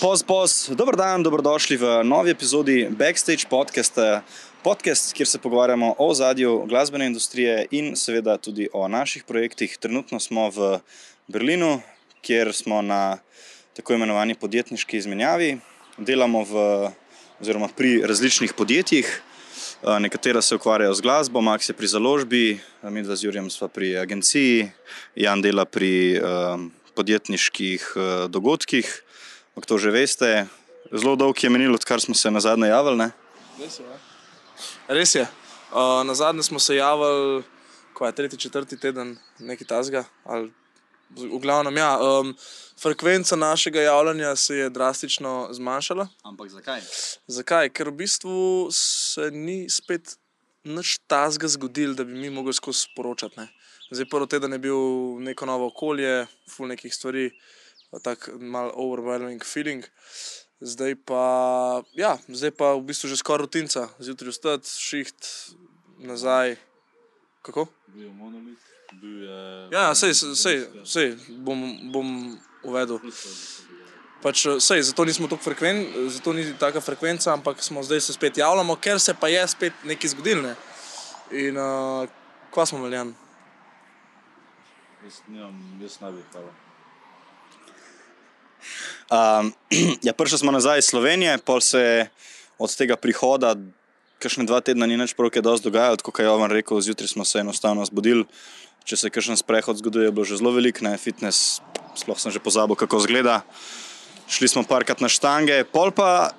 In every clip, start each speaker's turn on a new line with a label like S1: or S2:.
S1: Poz, poz, dober dan, dobrodošli v novi epizodi Backstage podcasta. Podcast, kjer se pogovarjamo o zadju glasbene industrije in seveda tudi o naših projektih. Trenutno smo v Berlinu, kjer smo na tako imenovani podjetniški izmenjavi. Delamo v, oziroma pri različnih podjetjih, Eh, nekatera se ukvarjajo z glasbo, Max je pri založbi, mi dva z Jurjem smo pri agenciji, Jan dela pri um, podjetniških uh, dogodkih. Ampak to že veste, zelo dolg je menil, odkar smo se na zadnje javili. Ne?
S2: Res je. Ja. Res je. Uh, na zadnje smo se javili, ko je tretji, četrti teden, nekaj tasga. V glavnem, ja, um, frekvenca našega javljanja se je drastično zmanjšala.
S1: Ampak zakaj?
S2: Zakaj? Ker v bistvu se ni spet nič tasga zgodil, da bi mi mogli skozi sporočati. Ne. Zdaj, prvi teden je bil neko novo okolje, full nekih stvari, tako mal overwhelming feeling. Zdaj pa, ja, zdaj pa v bistvu že skoraj rutinca, zjutraj vstati, šiht, nazaj. Kako?
S3: Bil je monolit. Bil je...
S2: Ja, sej, sej, sej bom, bom uvedel. Pač, sej, zato nismo tako frekvenci, zato ni taka frekvenca, ampak smo zdaj se spet javljamo, ker se pa je spet nekaj zgodilo. Ne? In uh, kva smo imeli?
S3: Jaz nimam, jaz ne bi hvala.
S1: Um, ja, prišli smo nazaj iz Slovenije, pol se je od tega prihoda, kakšne dva tedna ni več prav, kaj dosti dogajalo, kot je Jovan rekel, zjutraj smo se enostavno zbudili. Če se kakšen sprehod zgoduje, je bilo že zelo velik, ne fitness, sploh sem že pozabil, kako izgleda. Šli smo parkrat na štange, pol pa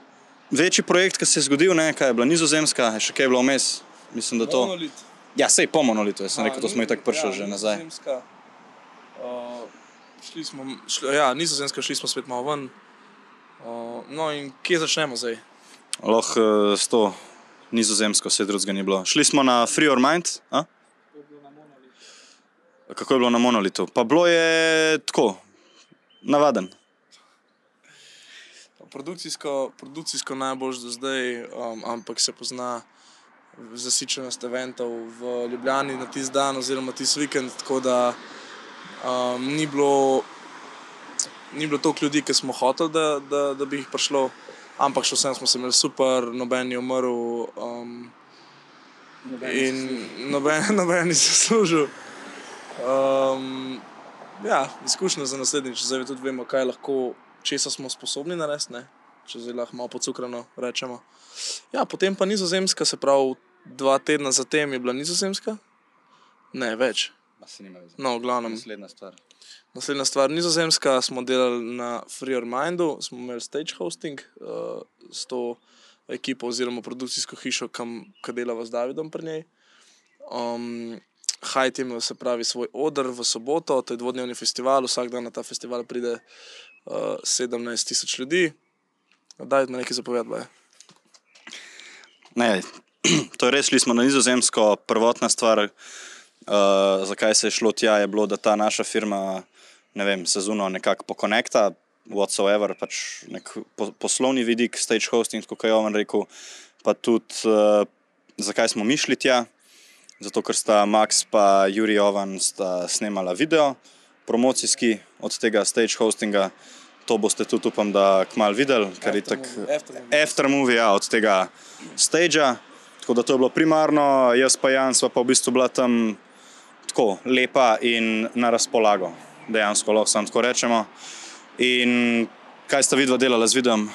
S1: večji projekt, ki se je zgodil, ne, kaj je bila nizozemska, je še kaj bilo vmes. Mislim, da to.
S2: Monolit.
S1: Ja, sej po monolitu, jaz sem
S2: A,
S1: rekel, to smo i tako prišli
S2: ja,
S1: že nazaj.
S2: Nizozemska, Uh, šli smo, šli, ja, nizozemska, šli smo spet malo ven. Uh, no, in kje začnemo zdaj?
S1: Lahko uh, s to nizozemsko, vse drugega ni bilo. Šli smo na Free Your Mind. A? Kako je bilo na monolitu? Pa bilo je tako, navaden.
S2: Produkcijsko, produkcijsko najbolj do zdaj, um, ampak se pozna zasičenost eventov v Ljubljani na tisti dan oziroma tisti vikend, tako da um, ni bilo. Ni bilo toliko ljudi, ki smo hoteli, da, da, da bi jih prišlo, ampak še vsem smo se imeli super, noben je umrl um, in noben, noben je zaslužil. Um, ja, izkušnja za naslednjič, zdaj tudi vemo, kaj lahko, česa smo sposobni narediti, ne? če zdaj lahko malo pocukrano rečemo. Ja, potem pa nizozemska, se pravi, dva tedna zatem je bila nizozemska. Ne, več. No, v glavnem.
S1: Naslednja stvar.
S2: Naslednja stvar, nizozemska, smo delali na Free Your Mindu, smo imeli stage hosting uh, s to ekipo oziroma produkcijsko hišo, ki delava z Davidom pri njej. Um, Hajt je imel se pravi svoj odr v soboto, to je dvodnevni festival, vsak dan na ta festival pride uh, 17 tisoč ljudi. Daj mi nekaj zapovedati.
S1: Ne, to je res, šli smo na nizozemsko. Prvotna stvar, uh, zakaj se je šlo tja, je bilo, da ta naša firma ne vem, sezuno nekako pokonekta, whatsoever, pač nek po, poslovni vidik, stage hosting, kot je Jovan rekel, pa tudi uh, zakaj smo mi šli tja. Zato, ker sta Max in Juri Jovan sta snemala video, promocijski od tega stage hostinga. To boste tudi, upam, da kmalu videli, ker je tako aftermovie ja, od tega stagea. Tako da to je bilo primarno, jaz pa Jan sva pa v bistvu bila tam tako lepa in na razpolago, dejansko lahko samo tako rečemo. In kaj sta vidva delala z videom?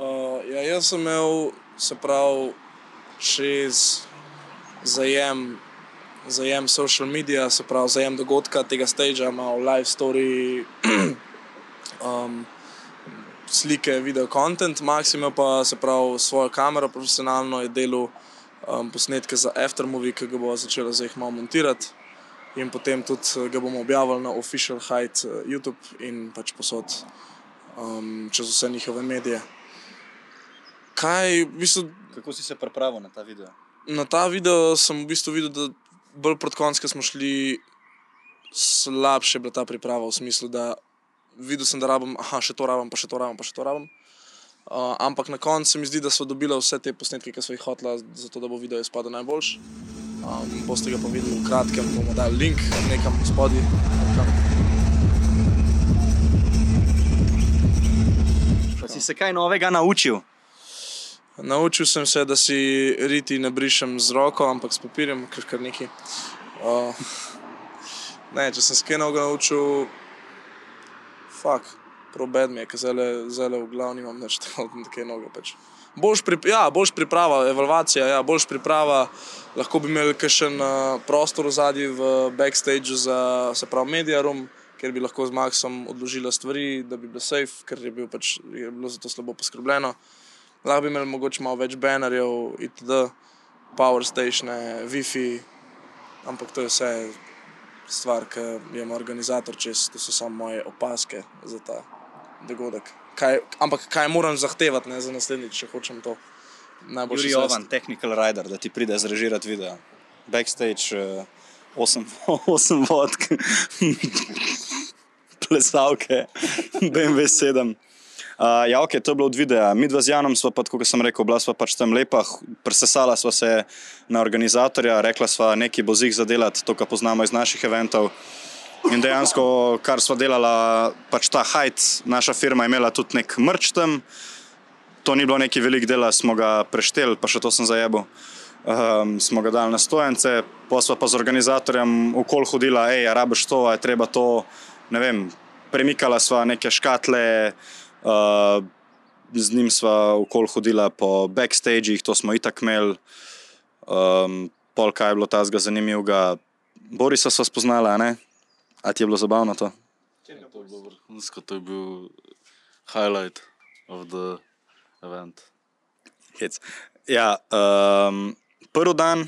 S2: Uh, ja, jaz sem imel, se pravi, čez zajem, zajem social medija, se pravi, zajem dogodka tega stagea, malo live story, um, slike, video content. Max je imel pa se pravi svojo kamero, profesionalno je delal um, posnetke za Aftermovie, ki ga bo začela zdaj malo montirati. In potem tudi eh, ga bomo objavili na Official Height eh, YouTube in pač posod um, čez vse njihove medije. Kaj, v bistvu,
S1: Kako si se pripravil na ta video?
S2: na ta video sem v bistvu videl, da bolj proti koncu smo šli, slabše je bila ta priprava v smislu, da videl sem, da rabim, aha, še to rabim, pa še to rabim, pa še to rabim. Uh, ampak na koncu se mi zdi, da so dobila vse te posnetke, ki so jih hotela, zato da bo video izpadel najboljši. Um, boste ga pa videli v kratkem, bomo dali link nekam spodaj. Nekam.
S1: se kaj novega naučil?
S2: Naučil sem se, da si riti ne brišem z roko, ampak s papirjem, ker kar neki. Uh, ne, če sem se kaj novega naučil, fuk, probed mi je, ker zelo, zelo v glavu nimam več tako novega. Pač. Boljš, pri, ja, boljš priprava, evalvacija, ja, boljš priprava. Lahko bi imeli kakšen uh, prostor v zadnji, v backstageu se pravi mediarum, kjer bi lahko z Maxom odložila stvari, da bi bilo safe, ker je, bil pač, je bilo za to slabo poskrbljeno. Lahko bi imeli mogoče malo več banerjev, itd., power statione, Wi-Fi, ampak to je vse stvar, ki je moj organizator čez, to so samo moje opaske za ta dogodek. Kaj, ampak kaj moram zahtevati ne, za naslednjič, če hočem to najboljše
S1: Juri Jovan, technical rider, da ti pride zrežirati video. Backstage, uh, 8, 8 vodk, plesavke, BMW 7. Uh, ja, ok, to je bilo od videa. Mi dva z Janom smo pa, kot sem rekel, bila sva pač tam lepa, presesala sva se na organizatorja, rekla sva, nekaj bo zig zadelati, to, kar poznamo iz naših eventov. In dejansko, kar sva delala, pač ta hajt, naša firma je imela tudi nek mrč tam, to ni bilo neki velik dela, smo ga prešteli, pa še to sem zajebil. Um, smo ga dali na stojence, smo pa z organizatorjem okol hodila, hej, rabiš to, je treba to, ne vem, premikala sva neke škatle, uh, z njim sva okol hodila po backstagih, to smo itak imeli, um, pol kaj je bilo tazga zanimivega. Borisa sva spoznala, ne? A ti je bilo zabavno to?
S3: To je bilo vrhunsko, to je bil highlight of the event.
S1: Hec. Ja, um, prvi dan,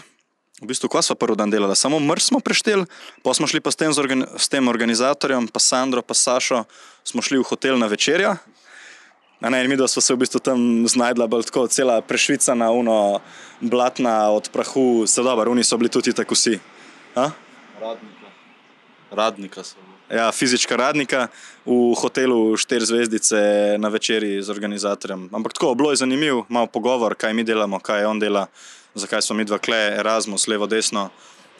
S1: v bistvu, ko smo prvi dan delali, samo mrz smo prešteli, pa smo šli pa s tem, z organi s tem organizatorjem, pa Sandro, pa Sašo, smo šli v hotel na večerjo. A ne, in mi smo se v bistvu tam znajdla, bolj tako cela prešvicana, uno, blatna od prahu, se dobro, oni so bili tudi tako vsi. A?
S3: Radnika. Bili.
S1: Ja, fizička radnika v hotelu 4 zvezdice na večerji z organizatorjem. Ampak tako, bilo je zanimivo, malo pogovor, kaj mi delamo, kaj on dela, zakaj smo mi dva kle, Erasmus, levo, desno.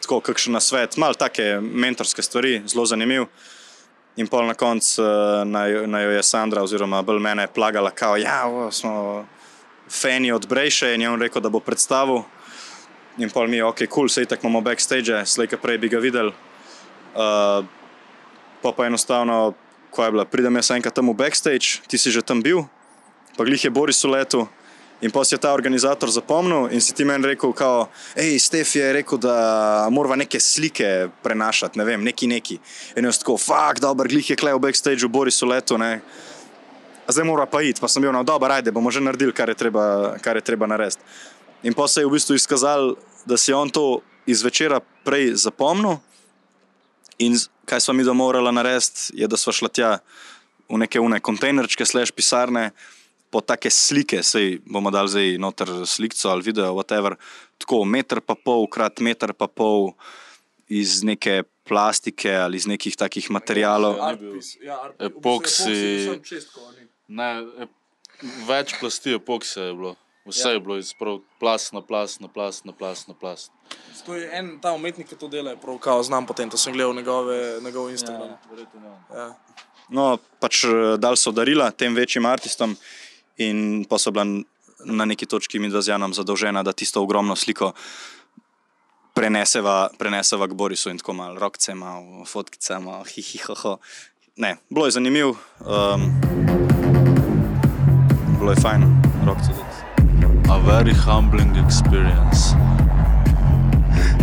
S1: Tako, kakšen na svet, malo take mentorske stvari, zelo zanimiv. In pol na koncu uh, naj, naj jo je Sandra, oziroma bolj mene, plagala, kao, ja, o, smo fani od Brejše in je on rekel, da bo predstavil. In pol mi, ok, kul, cool, sej tako imamo backstage, slejka prej bi ga videli. Uh, pa pa enostavno, ko je bila, pridem jaz enkrat tam v backstage, ti si že tam bil, pa glih je Boris v letu. In pa si je ta organizator zapomnil in si ti meni rekel, kao, hej, Stef je rekel, da moramo neke slike prenašati, ne vem, neki neki. In jaz tako, fuk, dober, glih je klej v backstageu, Boris v letu, ne. A zdaj mora pa iti, pa sem bil na dobro, ajde, bomo že naredili, kar je treba, kar je treba narediti. In pa se je v bistvu izkazalo, da si on to iz večera prej zapomnil. In kaj smo mi da morali narediti, je, da smo šla tja v neke une kontejnerčke, slash pisarne, po take slike, sej bomo dali zdaj noter slikco ali video, whatever, tako meter pa pol, krat meter pa pol iz neke plastike ali iz nekih takih materijalov.
S3: Ja,
S2: ja, artpis.
S3: Epoksi.
S2: Epoksi.
S3: Ne, več plasti epoksa je bilo. Vse
S2: Ja.
S3: je bilo iz prav plast na plast, na plast, na plast, na plast.
S2: To je en ta umetnik, ki to dela, je prav kao znam potem, to sem gledal njegove, njegov Instagram.
S3: verjetno
S2: Ja.
S1: No, pač eh, dali so darila tem večjim artistom, in pa so bila na neki točki mi dva z Janom zadolžena, da tisto ogromno sliko preneseva, preneseva k Borisu in tako malo rokce, malo fotkice, malo hihihoho. Ne, bilo je zanimivo, um, bilo je fajn, rokce tudi.
S3: A very humbling experience.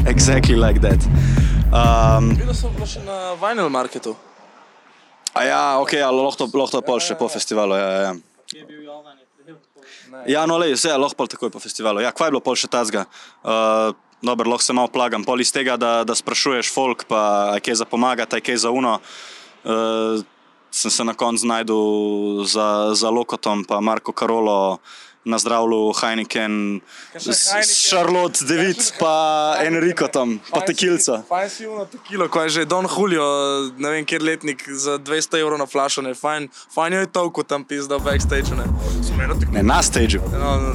S1: Exactly like that. Um,
S2: Videla sem bila še na Vinyl Marketu.
S1: a ja, ok, ali lahko, to- lahko to pol še po festivalu. Ja, ja, ja. Ja, no, le, vse, lahko pol takoj po festivalu. Ja, kva je bilo pol še tazga? Uh, Dobro, lahko se malo plagam. Pol iz tega, da, da sprašuješ folk, pa aj kaj za pomagati, aj kaj za uno. Uh, sem se na koncu znašel za, za Lokotom, pa Marko Karolo na Heineken,
S2: Kaj
S1: s, s
S2: Heineken?
S1: Charlotte David, pa Enrikotom, pa tekilco.
S2: Fajn si uno tekilo, ko je že Don Julio, ne vem, kjer letnik za 200 evrov na flašo, ne, fajn, fajn je toliko tam pizda v backstage, ne.
S1: Ne, na stageu.
S2: no,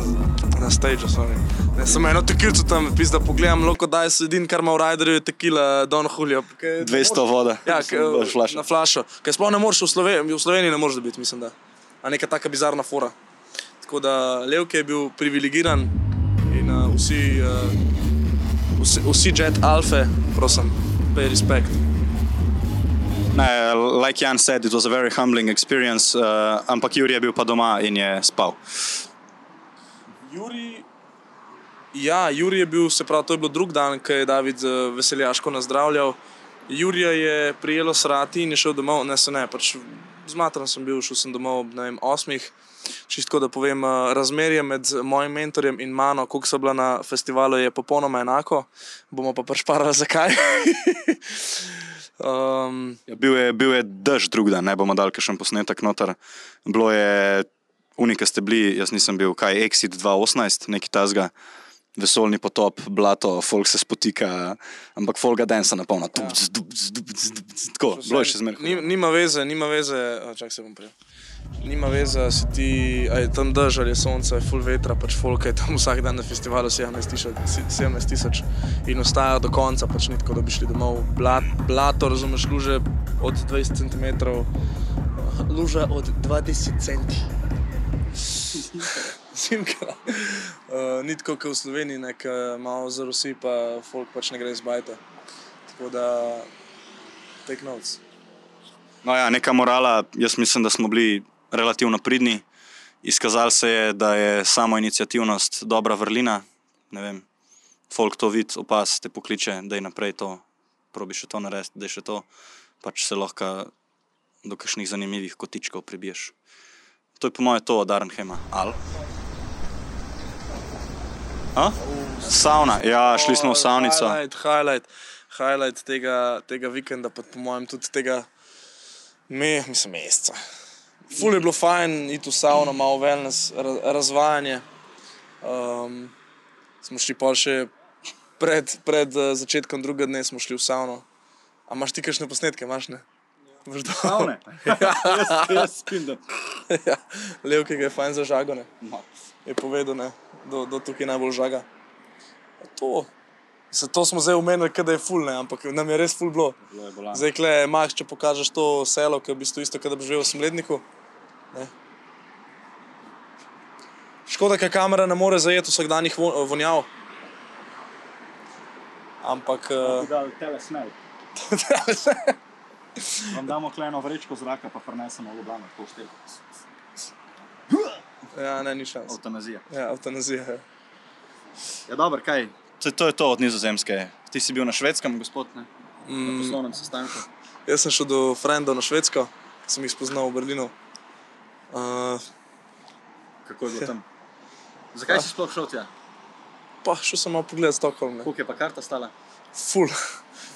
S2: na stage, sorry. Ne, sem eno tekilco tam, pizda, pogledam, loko daj se edin, kar ima v riderju, je tekila Don Julio. kaj-
S1: 200 voda.
S2: Ja,
S1: flašo.
S2: na flašo. Kaj sploh ne moreš v Sloveniji, v Sloveniji ne moreš dobiti, mislim da. a neka taka bizarna fora. Tako da Levke je bil privilegiran in uh, vsi, uh, vsi, vsi jet alfe, prosim, pay respect.
S1: Ne, like Jan said, it was a very humbling experience, uh, ampak Juri je bil pa doma in je spal.
S2: Juri, ja, Juri je bil, se pravi, to je bil drug dan, ko je David veseljaško nazdravljal. Jurija je prijelo srati in je šel domov, ne se ne, pač zmatran sem bil, šel sem domov ob ne vem, osmih. Čisto da povem, uh, razmerje med mojim mentorjem in mano, koliko so bila na festivalu, je popolnoma enako. Bomo pa prešparali zakaj. um,
S1: Ja, bil, je, bil je dež drug dan, ne bomo dal še en posnetek noter. Bilo je, unika ste bili, jaz nisem bil, kaj Exit 2018, neki tazga. Vesolni potop, blato, folk se spotika, ampak folga densa napolna. Ja. Tako, bilo je še zmeraj.
S2: Ni, nima veze, nima veze, čak se bom prej. Nima veze, si ti, a je tam dež ali je sonce, je full vetra, pač folk je tam vsak dan na festivalu 17 tisoč, 17 tisoč in ostajajo do konca, pač ni tako, da bi šli domov. Blat, blato, razumeš, luže od 20 cm, luža od 20 cm. Zimka. Uh, ni tako, kot v Sloveniji, nekaj malo zarosi, pa folk pač ne gre iz bajta. Tako da, take notes.
S1: No ja, neka morala, jaz mislim, da smo bili relativno pridni. Izkazalo se je, da je samo inicijativnost dobra vrlina. Ne vem, folk to vidi, opaz, te pokliče, da je naprej to, probi še to narediti, da je še to, pač se lahko do kakšnih zanimivih kotičkov pribiješ. To je po mojem to od Arnhema. Al? A? Sauna, ja, šli smo v savnico.
S2: Highlight, highlight, highlight tega, tega vikenda, pa po mojem tudi tega me, mislim, meseca. Ful je bilo fajn iti v savno, malo wellness, ra- razvajanje. Um, smo šli pol še pred, pred uh, začetkom drugega dne, smo šli v savno. A imaš ti kakšne posnetke, imaš ne? Veš, da-
S1: Savne? jaz, jaz spim,
S2: ja, Lev, ki ga je fajn zažagane. je povedal, ne, do, do tukaj najbolj žaga. To, se, to smo zdaj umenili, da je ful, ne, ampak nam je res ful bilo. Zdaj, kle, Max, če pokažeš to selo, ki je v bistvu isto, kot da bi živel v Smledniku. Ne. Škoda, ker kamera ne more zajeti vsakdanjih vo- vonjav. Ampak. Uh,
S1: telesnel. Vam damo kleno vrečko zraka, pa prenesemo v Ljubljano, tako štiri.
S2: ja, ne, ni šans.
S1: Eutanazija.
S2: Ja, eutanazija. ja.
S1: Ja, dobro, kaj? To, to je to od nizozemske. Ti si bil na švedskem, gospod, ne? Na
S2: Mm,
S1: poslovnem sestanku.
S2: jaz sem šel do frendov na Švedsko, sem jih spoznal v Berlinu. Uh,
S1: Kako je bilo tam? Zakaj si sploh šel tja?
S2: pa šel sem malo pogledat Stockholm.
S1: Koliko je pa karta stala?
S2: Ful.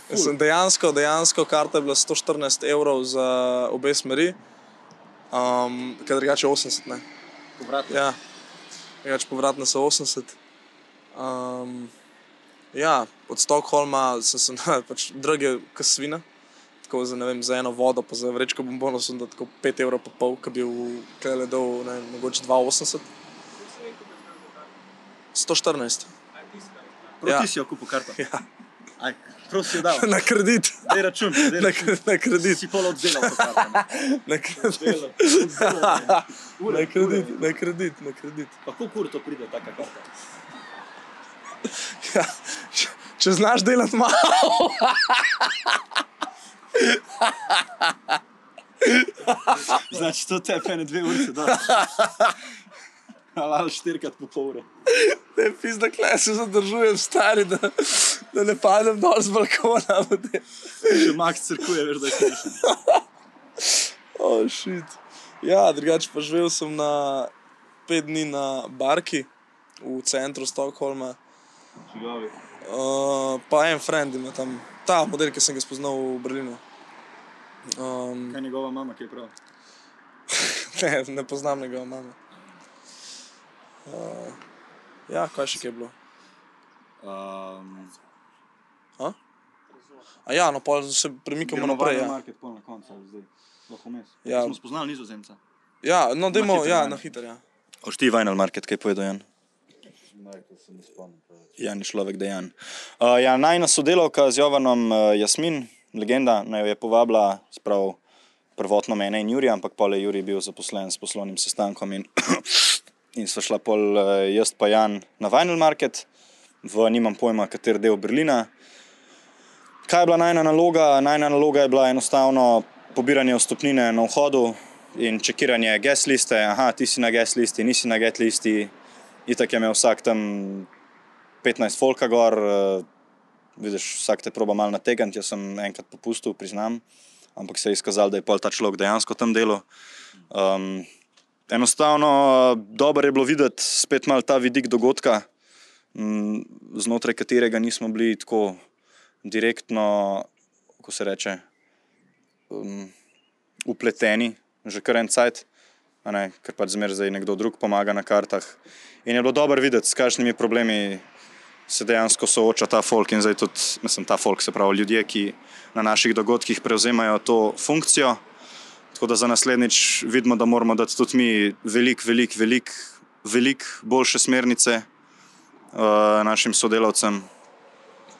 S2: Sem dejansko, dejansko karta je bila 114 evrov za obe smeri, um, kaj drugače 80. Ne.
S1: Povratno.
S2: Ja, drugače povratne so 80. Um, ja, od Stockholma sem se pač drage kasvina. Tako za, vem, za eno vodo, pa za vrečko bombonov sem dal tako 5 evrov pa pol, ki bi v klele dal, ne mogoče 2,80. 114.
S1: Prav
S2: Ja.
S1: si jo kupil karto.
S2: Ja.
S1: Aj, prav si jo dal.
S2: Na kredit.
S1: Daj račun,
S2: Na,
S1: račun.
S2: kre- na kredit.
S1: Si pol oddelal?
S2: Na kredit. Na kredit, na kredit, na kredit.
S1: Pa koliko ur to pride, taka karta?
S2: Ja, če, znaš delati malo.
S1: Znači, to tepe ne dve uri da. Ali štirikrat po pol ure.
S2: Ne, pizda, kle se zadržujem, stari, da, da ne padem dol z balkona.
S1: Še Max crkuje, veš, da je smešen.
S2: Oh, shit. Ja, drugače pa živel sem na pet dni na Barki v centru Stockholma. Uh, pa en friend ima tam, ta model, ki sem ga spoznal v Berlinu. Um,
S1: Kaj njegova mama, ki je prav?
S2: ne, ne poznam njegove mame. Uh, ja, kaj še je bilo?
S1: Um,
S2: A? A ja, no, pa se premikamo naprej. Ja.
S1: Market pol na koncu, zdaj.
S2: Ja.
S1: Smo spoznali nizozemca.
S2: Ja, no, dajmo,
S1: hiter,
S2: ja, na hiter, ja.
S1: Ošti Vinyl Market, kaj povedal Jan? Jan je človek dejan. Uh, ja, najna sodelavka z Jovanom uh, Jasmin, legenda, naj jo je povabila, sprav prvotno mene in Juri, ampak pol je Juri bil zaposlen s poslovnim sestankom in, in so šla pol eh, jaz pa Jan na Vinyl Market, v nimam pojma, kater del Berlina. Kaj je bila najna naloga? Najna naloga je bila enostavno pobiranje vstopnine na vhodu in čekiranje gas liste. Aha, ti si na gas listi, nisi na get listi. Itak je imel vsak tam 15 folka gor, uh, vidiš, vsak te proba malo nategant. Jaz sem enkrat popustil, priznam, ampak se je izkazalo, da je pol ta človek dejansko tam delo. Um, enostavno, dobro je bilo videti spet malo ta vidik dogodka, m, znotraj katerega nismo bili tako direktno, kako se reče, um, upleteni, že kar en cajt, ne, ker pač zmeraj zdaj nekdo drug pomaga na kartah. In je bilo dobro videti, s kakšnimi problemi se dejansko sooča ta folk in zdaj tudi, mislim, ta folk, se pravi ljudje, ki na naših dogodkih prevzemajo to funkcijo. Tako da za naslednjič vidimo, da moramo dati tudi mi veliko, veliko, veliko velik boljše smernice uh, našim sodelavcem.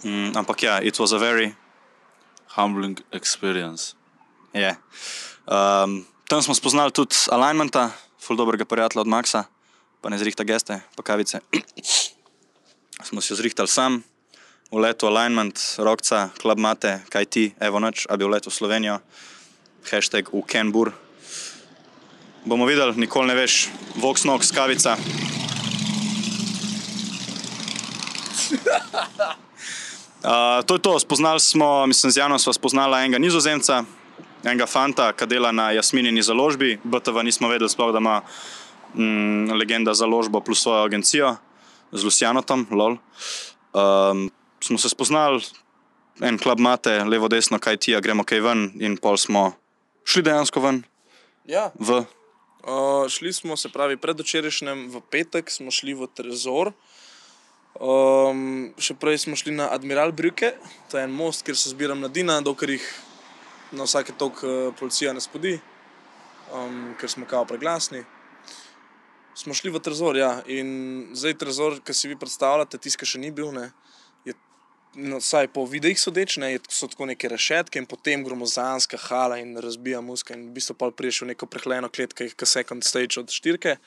S1: Mm, ampak ja, it was a very
S3: Humbling experience.
S1: Je. Um, tam smo spoznali tudi alignmenta, ful dobrega prijatelja od Maxa, pa ne zrihta geste, pa kavice. smo si jo zrihtali sam, v letu alignment, rokca, klub mate, kaj ti, evo noč, a bi v letu Slovenijo, hashtag v Kenbur. Bomo videli, nikoli ne veš, Voxnox, kavica. Uh, to je to, spoznali smo, mislim, z Janom smo spoznali enega nizozemca, enega fanta, ki dela na Jasminini založbi. BTV nismo vedeli, sploh, da ima mm, legenda založbo plus svojo agencijo z Lucianotom, lol. Um, smo se spoznali, en klub imate, levo, desno, kaj ti, gremo kaj ven, in pol smo šli dejansko ven,
S2: Ja,
S1: v
S2: uh, šli smo, se pravi, predvčerajšnjem v petek smo šli v Trezor. Um, še prej smo šli na Admiral Brüke, to je en most, kjer se zbira mladina, dokler jih na vsake tok uh, policija ne spodi, um, ker smo kao preglasni. Smo šli v Trezor, ja, in zdaj Trezor, ki si vi predstavljate, tiska še ni bil, ne, je, no, saj po videih sodeč, ne, je- so tako neke rešetke in potem gromozanska hala in razbija muska in v bistvu pa priješ v neko prehlajeno klet, ki je second stage od štirke.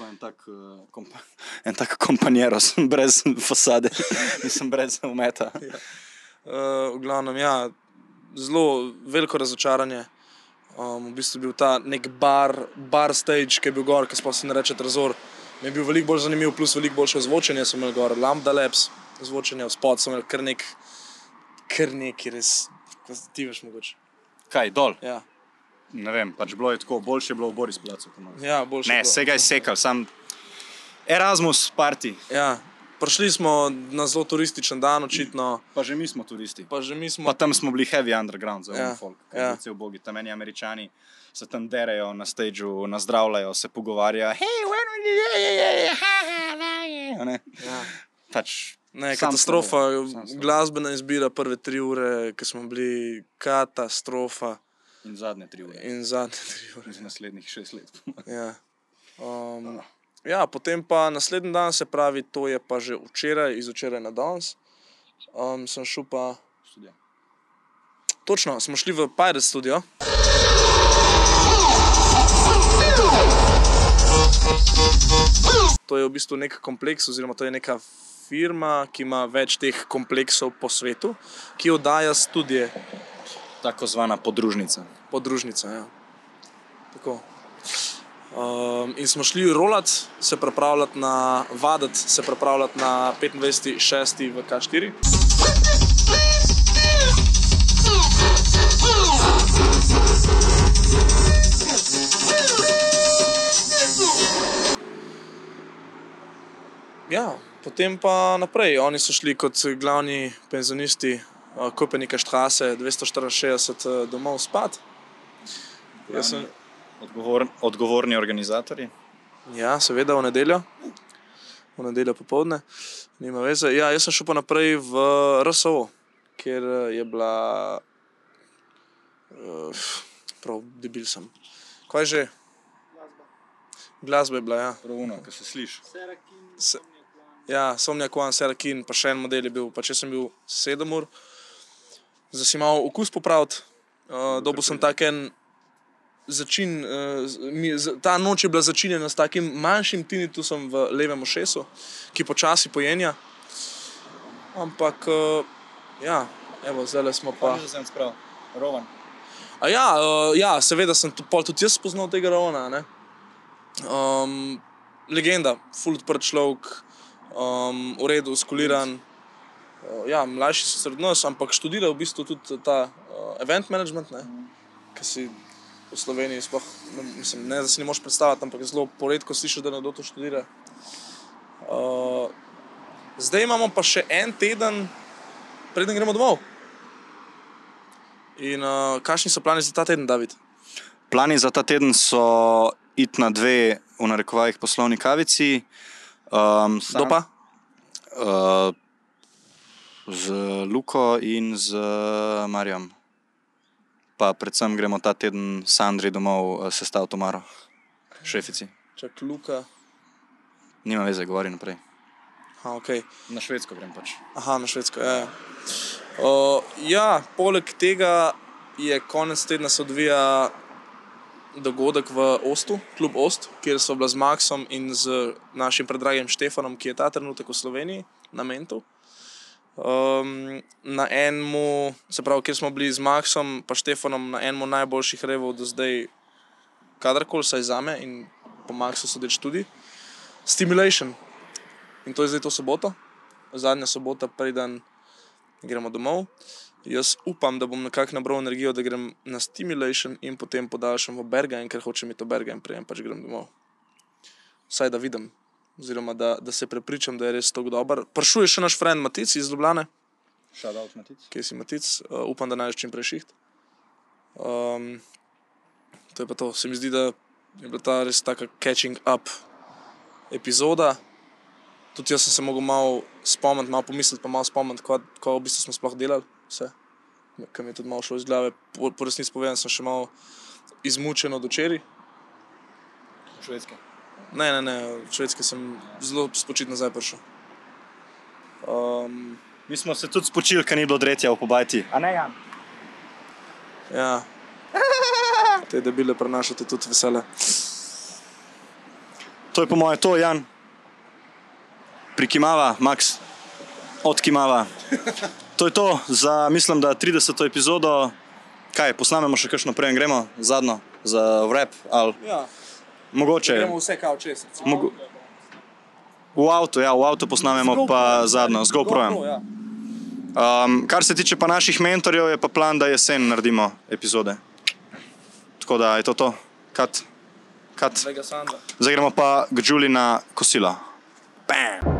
S1: En tak, uh, kompa, en tak kompanjero, sem brez fasade, nisem brez umeta.
S2: Uh, v glavnem, ja, zelo veliko razočaranje. Um, v bistvu je bil ta nek bar, bar stage, ki je bil gor, ki se ne reče Trezor. Mi je bil veliko bolj zanimiv, plus veliko boljše zvočenje. Sem imel gor Lambda Labs, zvočenje v spod, sem imel kar nek, kar neki res, kot ti veš mogoče.
S1: Kaj, dol?
S2: Ja,
S1: Ne vem, pač bilo je tako, boljše je bilo v Boris Placu.
S2: ja boljše.
S1: Ne,
S2: je bilo.
S1: se ga je sekal, sam Erasmus, parti.
S2: Ja, prišli smo na zelo turističen dan, očitno.
S1: Pa že mi smo turisti.
S2: Pa že mi smo.
S1: Pa tam smo bili heavy underground za
S2: Ja,
S1: folk,
S2: ja.
S1: cel bogi. Tam eni američani se tam derejo na stageu, nazdravljajo, se pogovarjajo. Hej, when you, yeah, yeah, yeah, ha, ha, la. A ne?
S2: Ja.
S1: Pač,
S2: Ne, katastrofa,
S1: slovo,
S2: glasbena izbira prve tri ure, ki smo bili katastrofa
S1: In zadnje tri ure.
S2: in zadnje tri ure.
S1: Za naslednjih šest let.
S2: Ja. Um, ja, potem pa naslednji dan, se pravi, to je pa že včeraj, iz včeraj na danes. Um, sem šel pa,
S1: Študija.
S2: točno, smo šli v Pirate Studio. To je v bistvu nek kompleks, oziroma to je neka firma, ki ima več teh kompleksov po svetu, ki oddaja študije,
S1: Tako zvana podružnica.
S2: podružnica. Ja. Tako. Um, in smo šli rolat, se pripravljati na vaditi, se pripravljati na 25.6. v K4. Ja, potem pa naprej. Oni so šli kot glavni penzionisti Kopenika Štrase 264 eh, domov spat. Jaz sem,
S1: Odgovor, odgovorni organizatorji.
S2: ja, seveda v nedeljo, v nedeljo popovdne, nima veze. Ja, jaz sem šel pa naprej v RSO, kjer eh, je bila, uh, prav debil sem. Kaj že? Glasba je bila, ja.
S1: Pravuno, ki se sliši.
S2: Se, ja, Somnja Kwan, Serakin, pa še en model je bil, pa če sem bil 7 ur, zdaj si malo okus popraviti. Uh, dobil sem tak en začin, uh, mi, ta noč je bila začinjena s takim manjšim tinitusom v levem ušesu, ki počasi pojenja. Ampak, uh, ja, evo, zdaj smo pa.
S1: Nizozemsk prav, rovan.
S2: A ja, uh, ja, seveda sem pol tudi jaz spoznal tega Ravna. ne. Um, legenda, full odprt človek, um, v redu, skuliran. Uh, ja, mlajši so sred nas, ampak študira v bistvu tudi ta uh, event management, ne, ki si v Sloveniji sploh, ne, mislim, ne, da si ne moreš predstavljati, ampak je zelo poredko slišiš, da nekdo to študira. Uh, zdaj imamo pa še en teden, preden gremo domov. In uh, kakšni so plani za ta teden, David?
S1: Plani za ta teden so iti na dve, v narekovajih, poslovni kavici. Um,
S2: Kdo pa?
S1: Uh, z Luko in z Marjom. Pa predvsem gremo ta teden s Andri domov uh, sestaviti omaro, šefici.
S2: Čak Luka.
S1: Nima veze, govori naprej.
S2: Aha, okay.
S1: Na Švedsko grem pač.
S2: Aha na Švedsko. Ja. Uh, ja, poleg tega je konec tedna se odvija dogodek v Ostu, klub Ost, kjer so bila z Maxom in z našim predragim Štefanom, ki je ta trenutek v Sloveniji, na Mentu. Um, na enem, se pravi, kjer smo bili z Maxom in Štefanom, na enem najboljših revov do zdaj, kadarkoli, saj za me in po Maxu sodeč tudi, Stimulation. In to je zdaj to soboto, zadnja sobota, preden gremo domov. Jaz upam, da bom nekako nabral energijo, da grem na Stimulation in potem podaljšam v Bergen, ker hočem iti v Bergen, prejem pač grem domov. Vsaj da vidim, oziroma da, da se prepričam, da je res tako dober. Pršuje še naš friend Matic iz Ljubljane,
S1: Shoutout Matic.
S2: kje si Matic, uh, upam, da najdeš čim prej šiht. Um, to je pa to, se mi zdi, da je bila ta res taka catching up epizoda. Tudi jaz sem se mogel malo spomniti, malo pomisliti, pa malo spomniti, kaj, kaj v bistvu smo sploh delali. Vse. Kar mi je tudi malo šlo iz glave. Po, po resnici povedano, sem še malo izmučen od včeraj.
S1: Švedske.
S2: Ne, ne, ne, v Švedski sem zelo spočit nazaj prišel. Um,
S1: Mi smo se tudi spočili, ker ni bilo dretja v pobajti. A ne, Jan?
S2: ja. Te debile prenašate tudi vesele.
S1: To je po mojem to, Jan. Prikimava, Max, odkimava. To je to za, mislim, da 30. epizodo. Kaj, posnamemo še kakšno prej, gremo zadnjo za rap ali
S2: Ja,
S1: mogoče.
S2: vse kao čez.
S1: Mogo v avtu, ja, v avtu posnamemo pa zadnjo, z GoPro-jem.
S2: Ja.
S1: Um, kar se tiče pa naših mentorjev, je pa plan, da jesen naredimo epizode. Tako da je to to, kat, kat. Zdaj gremo pa k Đuli na kosilo. Bam!